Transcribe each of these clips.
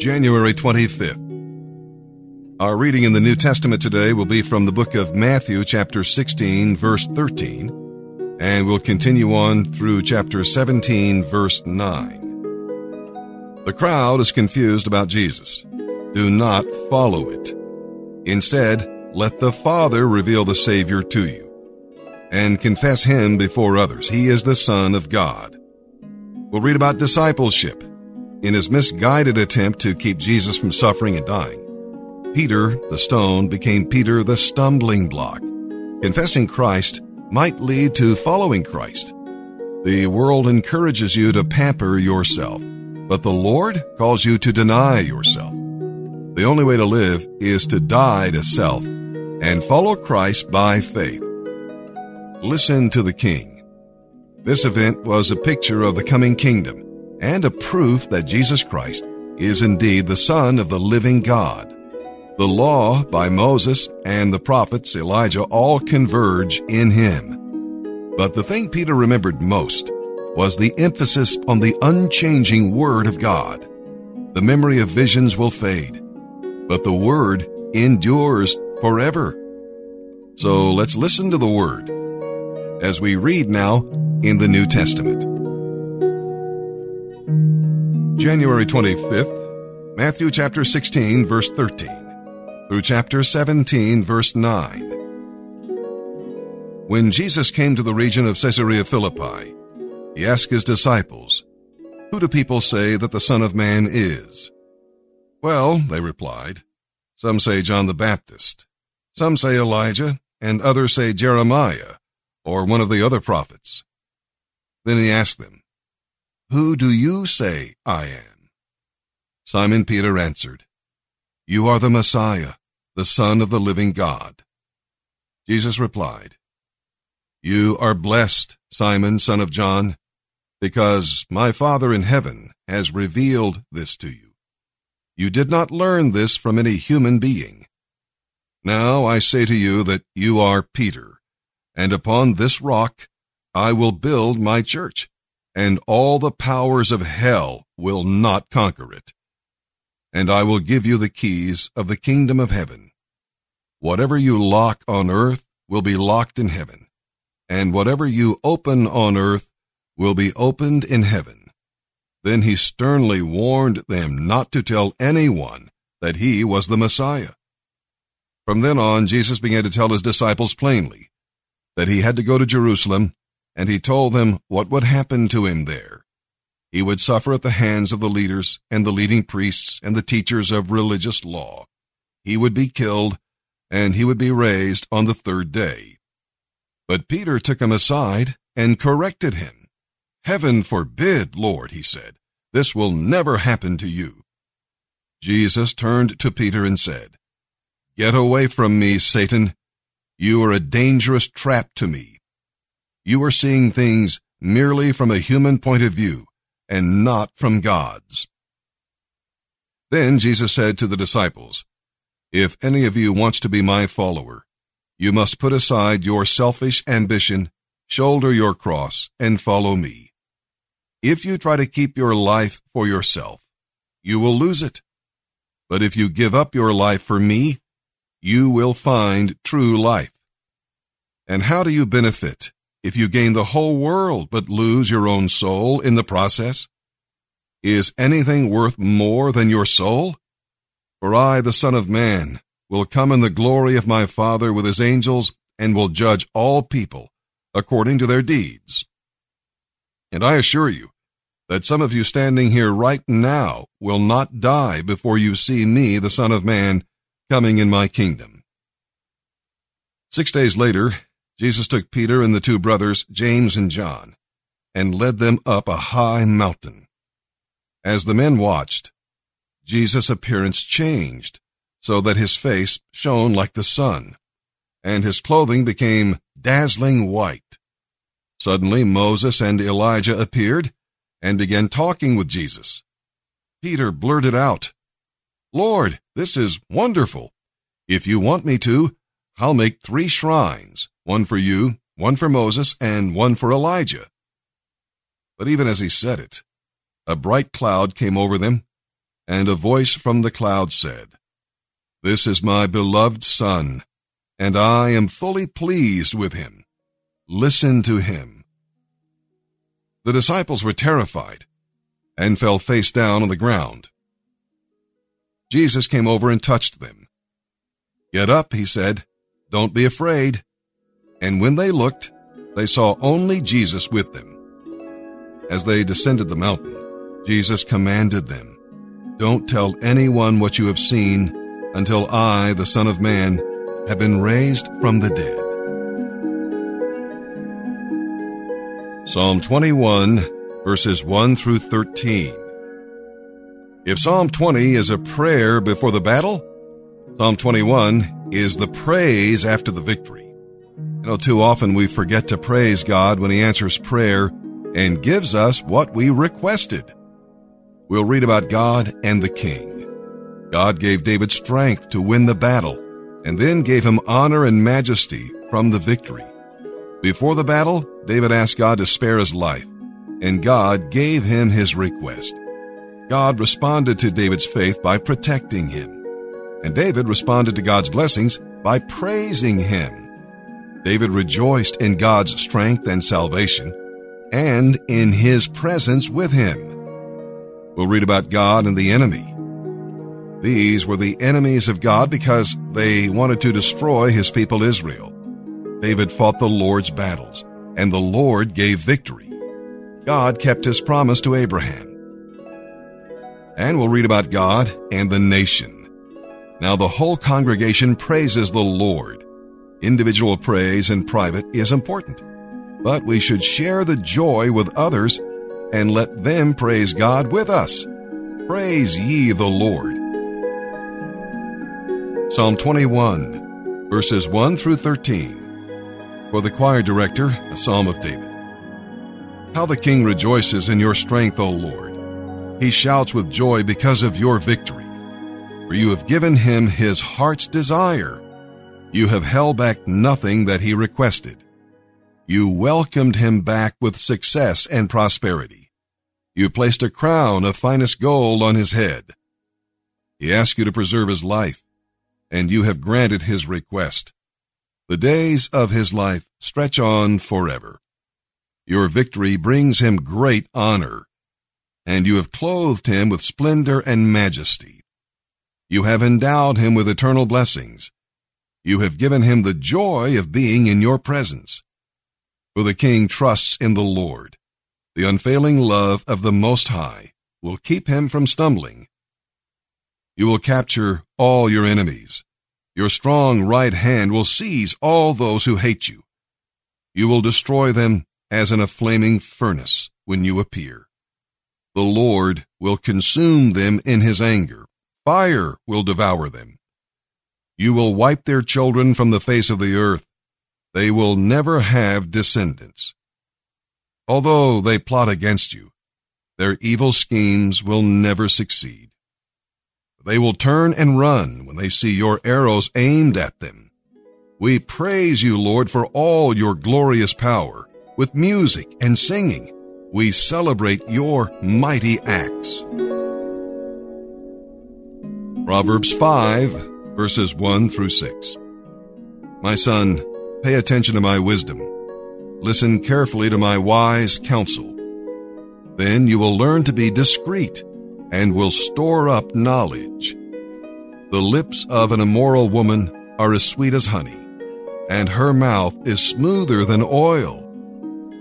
January 25th. Our reading in the New Testament today will be from the book of Matthew, chapter 16, verse 13, and we'll continue on through chapter 17, verse 9. The crowd is confused about Jesus. Do not follow it. Instead, let the Father reveal the Savior to you and confess Him before others. He is the Son of God. We'll read about discipleship in his misguided attempt to keep Jesus from suffering and dying, Peter, the stone, became Peter, the stumbling block. Confessing Christ might lead to following Christ. The world encourages you to pamper yourself, but the Lord calls you to deny yourself. The only way to live is to die to self and follow Christ by faith. Listen to the King. This event was a picture of the coming kingdom and a proof that Jesus Christ is indeed the Son of the living God. The law by Moses and the prophets Elijah all converge in him. But the thing Peter remembered most was the emphasis on the unchanging Word of God. The memory of visions will fade, but the Word endures forever. So let's listen to the Word as we read now in the New Testament. January 25th, Matthew chapter 16, verse 13, through chapter 17, verse 9. When Jesus came to the region of Caesarea Philippi, he asked his disciples, Who do people say that the Son of Man is? Well, they replied, some say John the Baptist, some say Elijah, and others say Jeremiah, or one of the other prophets. Then he asked them, who do you say I am? Simon Peter answered, You are the Messiah, the Son of the living God. Jesus replied, You are blessed, Simon, son of John, because my Father in heaven has revealed this to you. You did not learn this from any human being. Now I say to you that you are Peter, and upon this rock I will build my church and all the powers of hell will not conquer it. And I will give you the keys of the kingdom of heaven. Whatever you lock on earth will be locked in heaven, and whatever you open on earth will be opened in heaven. Then he sternly warned them not to tell anyone that he was the Messiah. From then on, Jesus began to tell his disciples plainly that he had to go to Jerusalem and he told them what would happen to him there. He would suffer at the hands of the leaders and the leading priests and the teachers of religious law. He would be killed, and he would be raised on the third day. But Peter took him aside and corrected him. Heaven forbid, Lord, he said, this will never happen to you. Jesus turned to Peter and said, Get away from me, Satan. You are a dangerous trap to me you are seeing things merely from a human point of view and not from God's. Then Jesus said to the disciples, If any of you wants to be my follower, you must put aside your selfish ambition, shoulder your cross, and follow me. If you try to keep your life for yourself, you will lose it. But if you give up your life for me, you will find true life. And how do you benefit if you gain the whole world but lose your own soul in the process? Is anything worth more than your soul? For I, the Son of Man, will come in the glory of my Father with his angels and will judge all people according to their deeds. And I assure you that some of you standing here right now will not die before you see me, the Son of Man, coming in my kingdom. Six days later, Jesus took Peter and the two brothers, James and John, and led them up a high mountain. As the men watched, Jesus' appearance changed so that his face shone like the sun, and his clothing became dazzling white. Suddenly Moses and Elijah appeared and began talking with Jesus. Peter blurted out, Lord, this is wonderful. If you want me to, I'll make three shrines, one for you, one for Moses, and one for Elijah. But even as he said it, a bright cloud came over them, and a voice from the cloud said, This is my beloved Son, and I am fully pleased with him. Listen to him. The disciples were terrified and fell face down on the ground. Jesus came over and touched them. Get up, he said. Don't be afraid. And when they looked, they saw only Jesus with them. As they descended the mountain, Jesus commanded them, Don't tell anyone what you have seen until I, the Son of Man, have been raised from the dead. Psalm 21, verses 1 through 13. If Psalm 20 is a prayer before the battle, Psalm 21 is the praise after the victory. You know, too often we forget to praise God when He answers prayer and gives us what we requested. We'll read about God and the king. God gave David strength to win the battle and then gave him honor and majesty from the victory. Before the battle, David asked God to spare his life, and God gave him his request. God responded to David's faith by protecting him, and David responded to God's blessings by praising him. David rejoiced in God's strength and salvation, and in his presence with him. We'll read about God and the enemy. These were the enemies of God because they wanted to destroy his people Israel. David fought the Lord's battles, and the Lord gave victory. God kept his promise to Abraham. And we'll read about God and the nation. Now the whole congregation praises the Lord. Individual praise in private is important, but we should share the joy with others and let them praise God with us. Praise ye the Lord. Psalm 21, verses 1 through 13. For the choir director, a psalm of David. How the king rejoices in your strength, O Lord. He shouts with joy because of your victory. For you have given him his heart's desire. You have held back nothing that he requested. You welcomed him back with success and prosperity. You placed a crown of finest gold on his head. He asked you to preserve his life, and you have granted his request. The days of his life stretch on forever. Your victory brings him great honor, and you have clothed him with splendor and majesty. You have endowed him with eternal blessings. You have given him the joy of being in your presence. For the king trusts in the Lord. The unfailing love of the Most High will keep him from stumbling. You will capture all your enemies. Your strong right hand will seize all those who hate you. You will destroy them as in a flaming furnace when you appear. The Lord will consume them in his anger. Fire will devour them. You will wipe their children from the face of the earth. They will never have descendants. Although they plot against you, their evil schemes will never succeed. They will turn and run when they see your arrows aimed at them. We praise you, Lord, for all your glorious power. With music and singing, we celebrate your mighty acts. Proverbs 5, verses 1 through 6. My son, pay attention to my wisdom. Listen carefully to my wise counsel. Then you will learn to be discreet and will store up knowledge. The lips of an immoral woman are as sweet as honey, and her mouth is smoother than oil.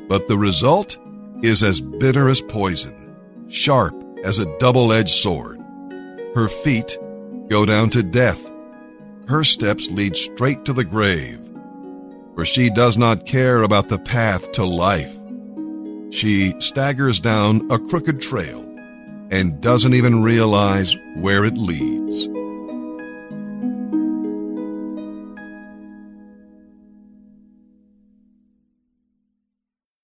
But the result is as bitter as poison, sharp as a double-edged sword. Her feet go down to death. Her steps lead straight to the grave. For she does not care about the path to life. She staggers down a crooked trail and doesn't even realize where it leads.